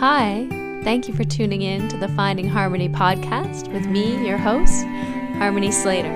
Hi, thank you for tuning in to the Finding Harmony podcast with me, your host, Harmony Slater.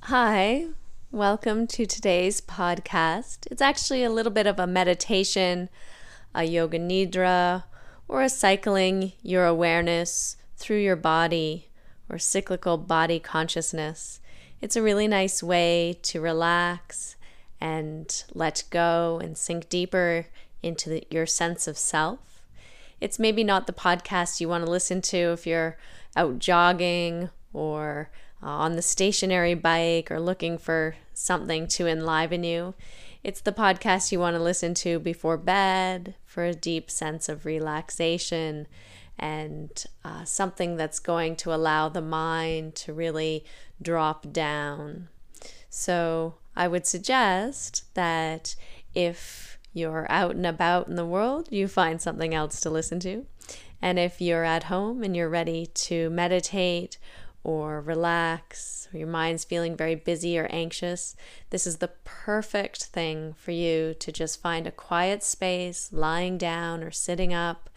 Hi, welcome to today's podcast. It's actually a little bit of a meditation, a yoga nidra, or a cycling your awareness through your body or cyclical body consciousness. It's a really nice way to relax and let go and sink deeper into the, your sense of self. It's maybe not the podcast you want to listen to if you're out jogging or uh, on the stationary bike or looking for something to enliven you. It's the podcast you want to listen to before bed for a deep sense of relaxation and uh, something that's going to allow the mind to really drop down. So, I would suggest that if you're out and about in the world, you find something else to listen to. And if you're at home and you're ready to meditate or relax, or your mind's feeling very busy or anxious, this is the perfect thing for you to just find a quiet space, lying down or sitting up,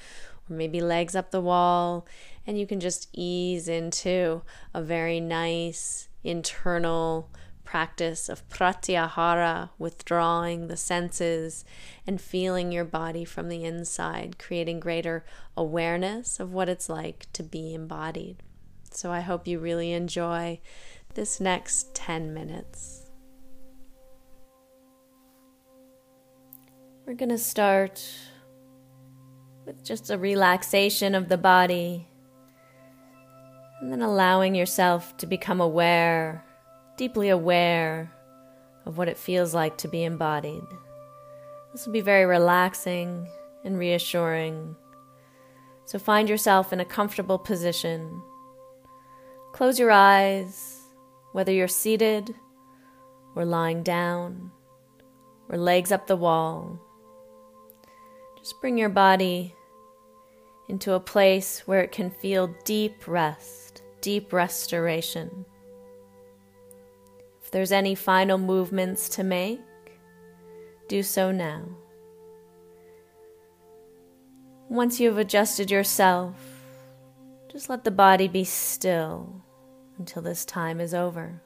or maybe legs up the wall, and you can just ease into a very nice internal practice of pratyahara, withdrawing the senses and feeling your body from the inside, creating greater awareness of what it's like to be embodied. So I hope you really enjoy this next 10 minutes. We're going to start with just a relaxation of the body and then allowing yourself to become aware deeply aware of what it feels like to be embodied. This will be very relaxing and reassuring. So find yourself in a comfortable position. Close your eyes, whether you're seated or lying down or legs up the wall. Just bring your body into a place where it can feel deep rest, deep restoration. If there's any final movements to make, do so now. Once you've adjusted yourself, just let the body be still until this time is over.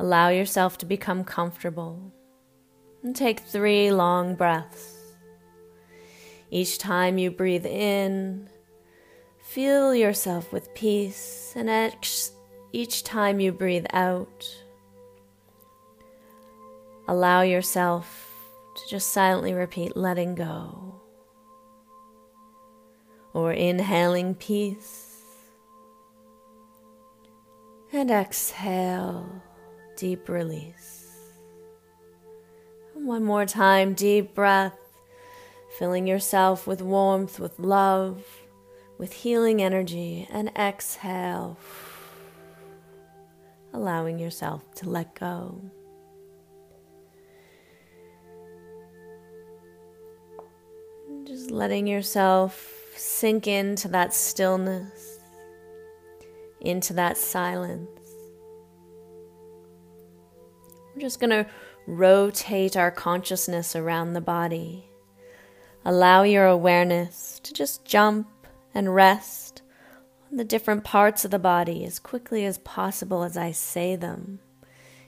Allow yourself to become comfortable and take three long breaths. Each time you breathe in, feel yourself with peace and ex- each time you breathe out, allow yourself to just silently repeat letting go or inhaling peace. And exhale deep release. And one more time, deep breath, filling yourself with warmth, with love, with healing energy, and exhale allowing yourself to let go. Just letting yourself sink into that stillness, into that silence. We're just going to rotate our consciousness around the body. Allow your awareness to just jump and rest the different parts of the body as quickly as possible as I say them.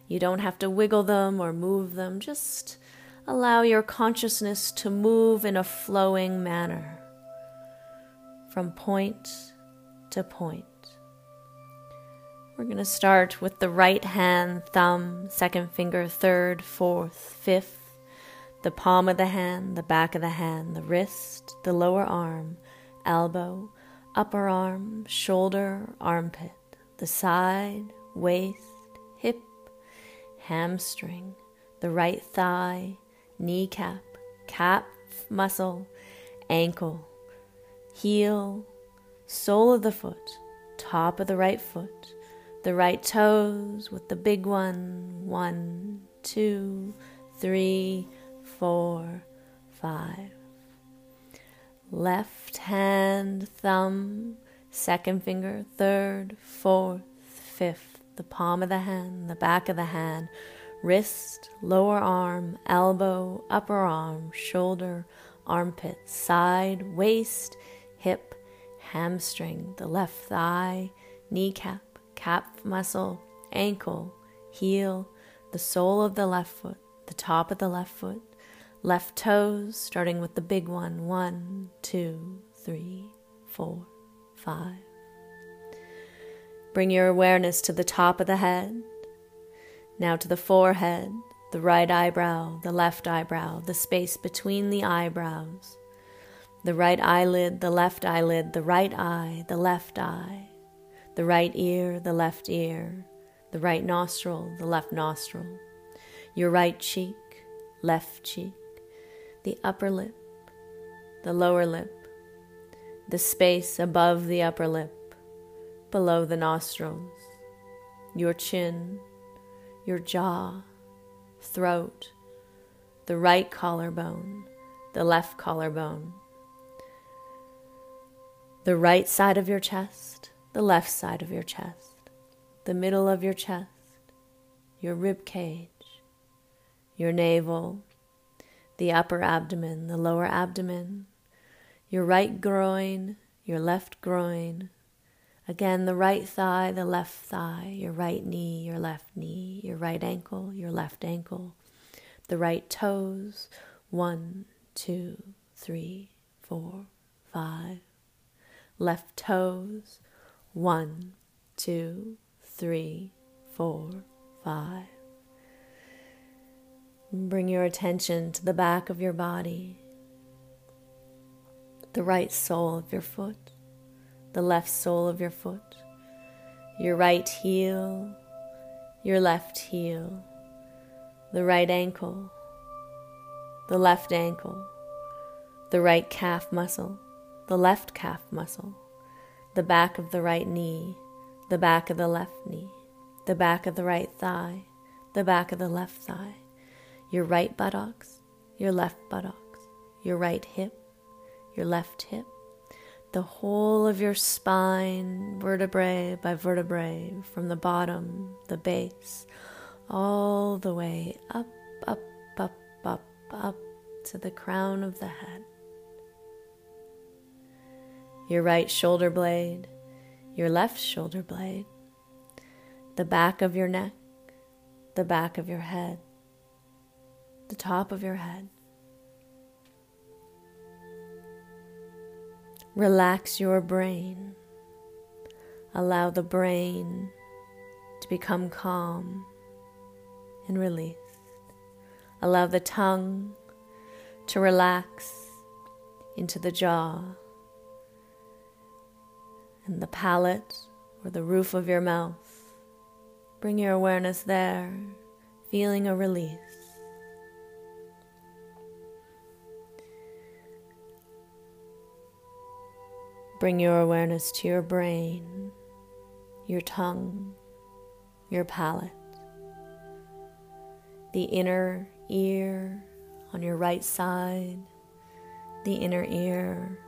You don't have to wiggle them or move them, just allow your consciousness to move in a flowing manner from point to point. We're going to start with the right hand, thumb, second finger, third, fourth, fifth, the palm of the hand, the back of the hand, the wrist, the lower arm, elbow upper arm, shoulder, armpit, the side, waist, hip, hamstring, the right thigh, kneecap, calf muscle, ankle, heel, sole of the foot, top of the right foot, the right toes with the big one, one, two, three, four, five left hand, thumb, second finger, third, fourth, fifth, the palm of the hand, the back of the hand, wrist, lower arm, elbow, upper arm, shoulder, armpit, side, waist, hip, hamstring, the left thigh, kneecap, calf muscle, ankle, heel, the sole of the left foot, the top of the left foot, left toes, starting with the big one. One, two, three, four, five. Bring your awareness to the top of the head, now to the forehead, the right eyebrow, the left eyebrow, the space between the eyebrows, the right eyelid, the left eyelid, the right eye, the left eye, the right ear, the left ear, the right nostril, the left nostril, your right cheek, left cheek, the upper lip, the lower lip, the space above the upper lip, below the nostrils, your chin, your jaw, throat, the right collarbone, the left collarbone, the right side of your chest, the left side of your chest, the middle of your chest, your rib cage, your navel, the upper abdomen, the lower abdomen, your right groin, your left groin, Again, the right thigh, the left thigh, your right knee, your left knee, your right ankle, your left ankle, the right toes. One, two, three, four, five. Left toes. One, two, three, four, five. Bring your attention to the back of your body, the right sole of your foot the left sole of your foot, your right heel, your left heel, the right ankle, the left ankle, the right calf muscle, the left calf muscle, the back of the right knee, the back of the left knee, the back of the right thigh, the back of the left thigh, your right buttocks, your left buttocks, your right hip, your left hip, the whole of your spine, vertebrae by vertebrae, from the bottom, the base, all the way up, up, up, up, up to the crown of the head. Your right shoulder blade, your left shoulder blade, the back of your neck, the back of your head, the top of your head. Relax your brain. Allow the brain to become calm and released. Allow the tongue to relax into the jaw and the palate or the roof of your mouth. Bring your awareness there, feeling a release. Bring your awareness to your brain, your tongue, your palate, the inner ear on your right side, the inner ear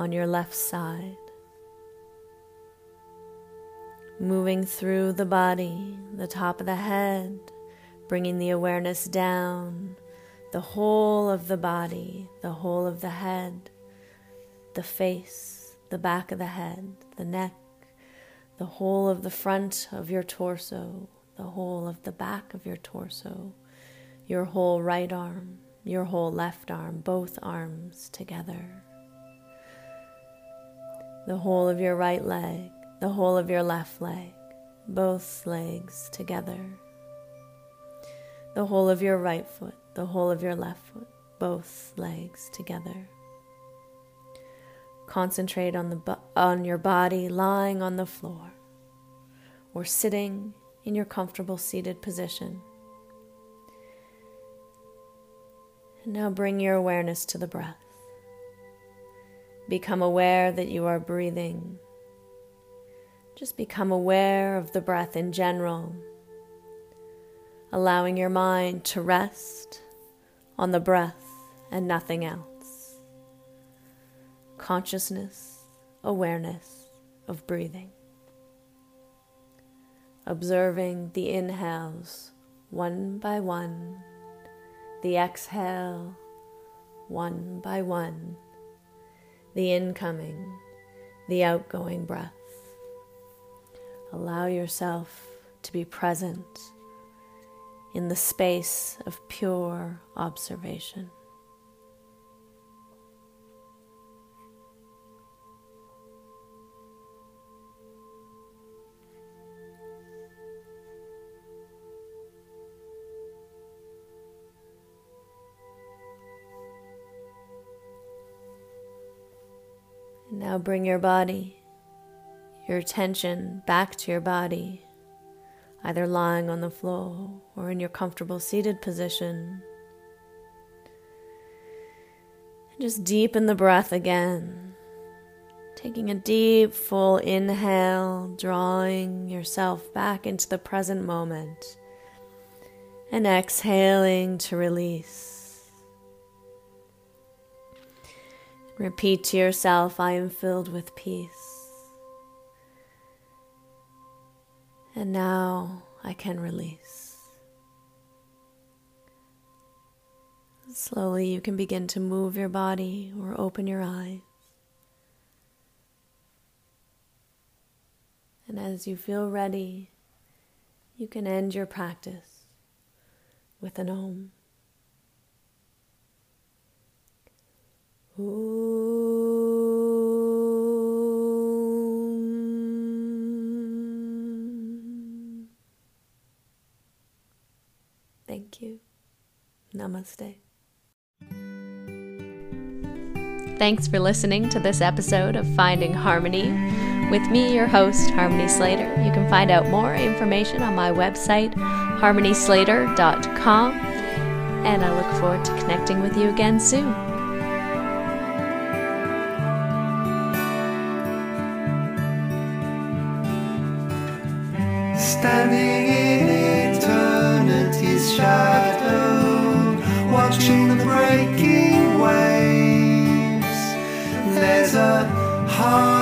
on your left side. Moving through the body, the top of the head, bringing the awareness down, the whole of the body, the whole of the head the face, the back of the head, the neck, the whole of the front of your torso, the whole of the back of your torso, your whole right arm, your whole left arm, both arms together, the whole of your right leg, the whole of your left leg, both legs together, the whole of your right foot, the whole of your left foot, both legs together. Concentrate on, the, on your body lying on the floor or sitting in your comfortable seated position. And now bring your awareness to the breath. Become aware that you are breathing. Just become aware of the breath in general, allowing your mind to rest on the breath and nothing else consciousness, awareness of breathing. Observing the inhales one by one. The exhale, one by one. The incoming, the outgoing breath. Allow yourself to be present in the space of pure observation. Now bring your body, your attention back to your body, either lying on the floor or in your comfortable seated position. And just deepen the breath again. Taking a deep, full inhale, drawing yourself back into the present moment, and exhaling to release. Repeat to yourself, I am filled with peace. And now I can release. Slowly, you can begin to move your body or open your eyes. And as you feel ready, you can end your practice with an om. Thank you. Namaste. Thanks for listening to this episode of Finding Harmony with me, your host, Harmony Slater. You can find out more information on my website, harmonyslater.com, and I look forward to connecting with you again soon. Standing in eternity's shadow, watching the breaking waves. There's a heart.